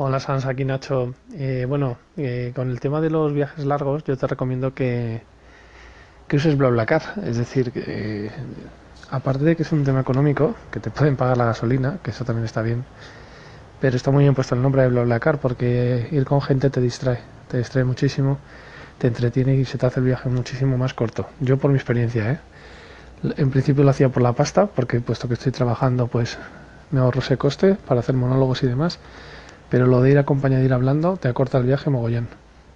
Hola Sans, aquí Nacho. Eh, bueno, eh, con el tema de los viajes largos, yo te recomiendo que, que uses BlaBlaCar. Es decir, eh, aparte de que es un tema económico, que te pueden pagar la gasolina, que eso también está bien, pero está muy bien puesto el nombre de BlaBlaCar porque ir con gente te distrae, te distrae muchísimo, te entretiene y se te hace el viaje muchísimo más corto. Yo por mi experiencia, ¿eh? En principio lo hacía por la pasta, porque puesto que estoy trabajando, pues me ahorro ese coste para hacer monólogos y demás. Pero lo de ir acompañado y ir hablando te acorta el viaje mogollón.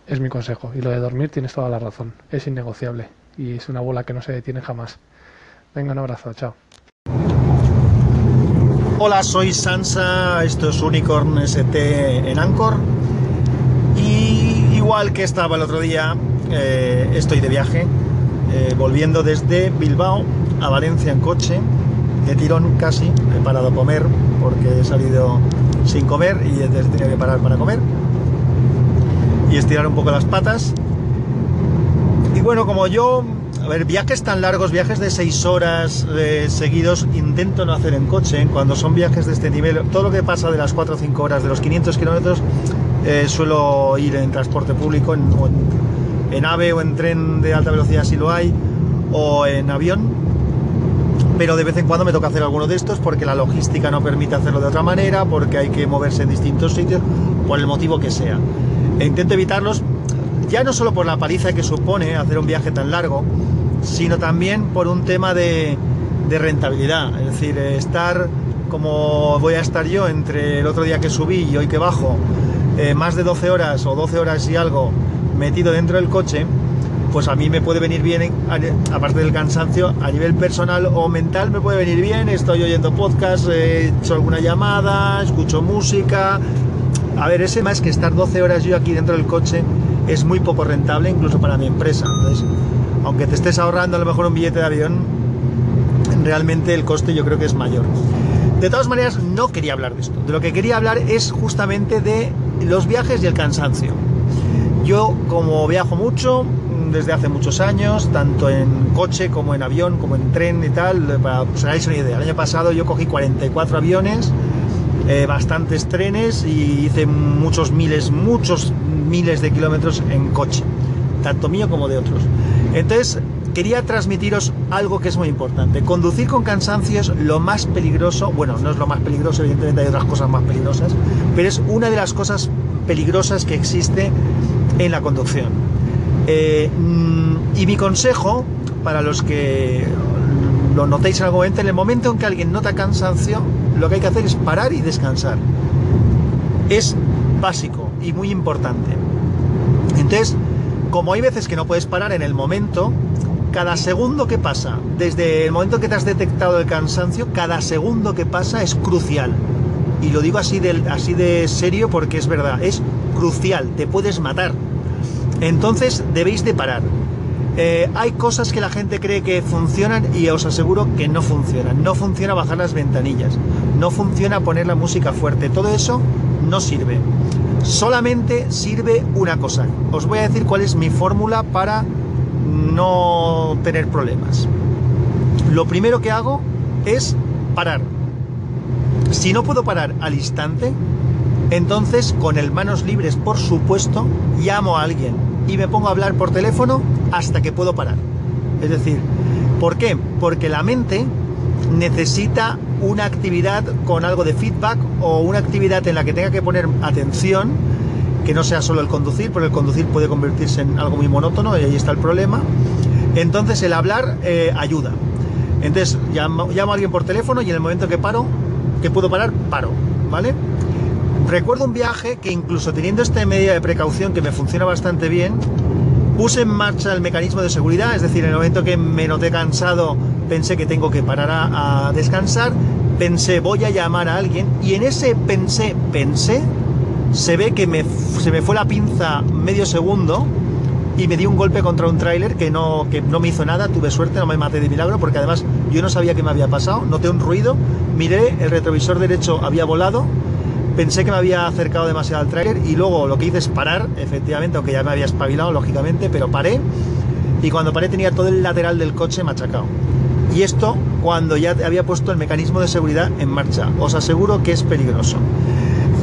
Es mi consejo. Y lo de dormir tienes toda la razón. Es innegociable. Y es una bola que no se detiene jamás. Venga, un abrazo. Chao. Hola, soy Sansa. Esto es Unicorn ST en Anchor. Y igual que estaba el otro día, eh, estoy de viaje. eh, volviendo desde Bilbao a Valencia en coche. De tirón casi. He parado a comer porque he salido sin comer y entonces tenía que parar para comer y estirar un poco las patas. Y bueno, como yo, a ver, viajes tan largos, viajes de 6 horas eh, seguidos, intento no hacer en coche. Cuando son viajes de este nivel, todo lo que pasa de las 4 o 5 horas, de los 500 kilómetros, eh, suelo ir en transporte público, en, en, en AVE o en tren de alta velocidad si lo hay, o en avión pero de vez en cuando me toca hacer alguno de estos porque la logística no permite hacerlo de otra manera, porque hay que moverse en distintos sitios, por el motivo que sea. E intento evitarlos, ya no solo por la paliza que supone hacer un viaje tan largo, sino también por un tema de, rentabilidad. Es decir, estar como voy a estar yo entre el otro día que subí y hoy que bajo, eh, más de 12 horas o 12 horas y algo metido dentro del coche, pues a mí me puede venir bien, aparte del cansancio, a nivel personal o mental me puede venir bien, estoy oyendo podcast, he hecho alguna llamada, escucho música. A ver, ese más que estar 12 horas yo aquí dentro del coche es muy poco rentable incluso para mi empresa. Entonces, aunque te estés ahorrando a lo mejor un billete de avión, realmente el coste yo creo que es mayor. De todas maneras, no quería hablar de esto. De lo que quería hablar es justamente de los viajes y el cansancio. Yo, como viajo mucho, desde hace muchos años, tanto en coche como en avión, como en tren y tal, para que os hagáis una idea. El año pasado yo cogí 44 aviones, eh, bastantes trenes y hice muchos miles, muchos miles de kilómetros en coche, tanto mío como de otros. Entonces, quería transmitiros algo que es muy importante. Conducir con cansancio es lo más peligroso, bueno, no es lo más peligroso, evidentemente hay otras cosas más peligrosas, pero es una de las cosas peligrosas que existe en la conducción. Eh, y mi consejo, para los que lo notéis en algún momento, en el momento en que alguien nota cansancio, lo que hay que hacer es parar y descansar. Es básico y muy importante. Entonces, como hay veces que no puedes parar en el momento, cada segundo que pasa, desde el momento que te has detectado el cansancio, cada segundo que pasa es crucial. Y lo digo así de, así de serio porque es verdad, es crucial, te puedes matar. Entonces debéis de parar. Eh, hay cosas que la gente cree que funcionan y os aseguro que no funcionan. No funciona bajar las ventanillas, no funciona poner la música fuerte, todo eso no sirve. Solamente sirve una cosa. Os voy a decir cuál es mi fórmula para no tener problemas. Lo primero que hago es parar. Si no puedo parar al instante, entonces con el manos libres, por supuesto, llamo a alguien y me pongo a hablar por teléfono hasta que puedo parar. Es decir, ¿por qué? Porque la mente necesita una actividad con algo de feedback o una actividad en la que tenga que poner atención, que no sea solo el conducir, porque el conducir puede convertirse en algo muy monótono y ahí está el problema. Entonces el hablar eh, ayuda. Entonces llamo, llamo, a alguien por teléfono y en el momento que paro, que puedo parar, paro, ¿vale? Recuerdo un viaje que incluso teniendo esta medida de precaución que me funciona bastante bien, puse en marcha el mecanismo de seguridad, es decir, en el momento que me noté cansado, pensé que tengo que parar a, descansar, pensé voy a llamar a alguien. Y en ese pensé, pensé, se ve que me, se me fue la pinza medio segundo y me di un golpe contra un tráiler que no, que no me hizo nada, tuve suerte, no me maté de milagro porque además yo no sabía qué me había pasado, noté un ruido, miré, el retrovisor derecho había volado, pensé que me había acercado demasiado al tráiler y luego lo que hice es parar, efectivamente, aunque ya me había espabilado, lógicamente, pero paré y cuando paré tenía todo el lateral del coche machacado. Y esto cuando ya había puesto el mecanismo de seguridad en marcha. Os aseguro que es peligroso.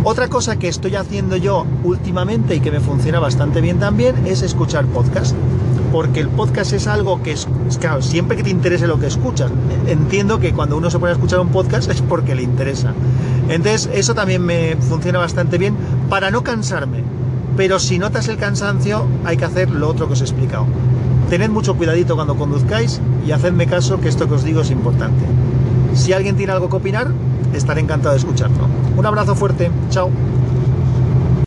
Otra cosa que estoy haciendo yo últimamente y que me funciona bastante bien también es escuchar podcast. Porque el podcast es algo que es, claro, siempre que te interese lo que escuchas. Entiendo que cuando uno se pone a escuchar un podcast es porque le interesa. Entonces, eso también me funciona bastante bien para no cansarme. Pero si notas el cansancio, hay que hacer lo otro que os he explicado. Tened mucho cuidadito cuando conduzcáis y hacedme caso que esto que os digo es importante. Si alguien tiene algo que opinar, estaré encantado de escucharlo. Un abrazo fuerte, chao.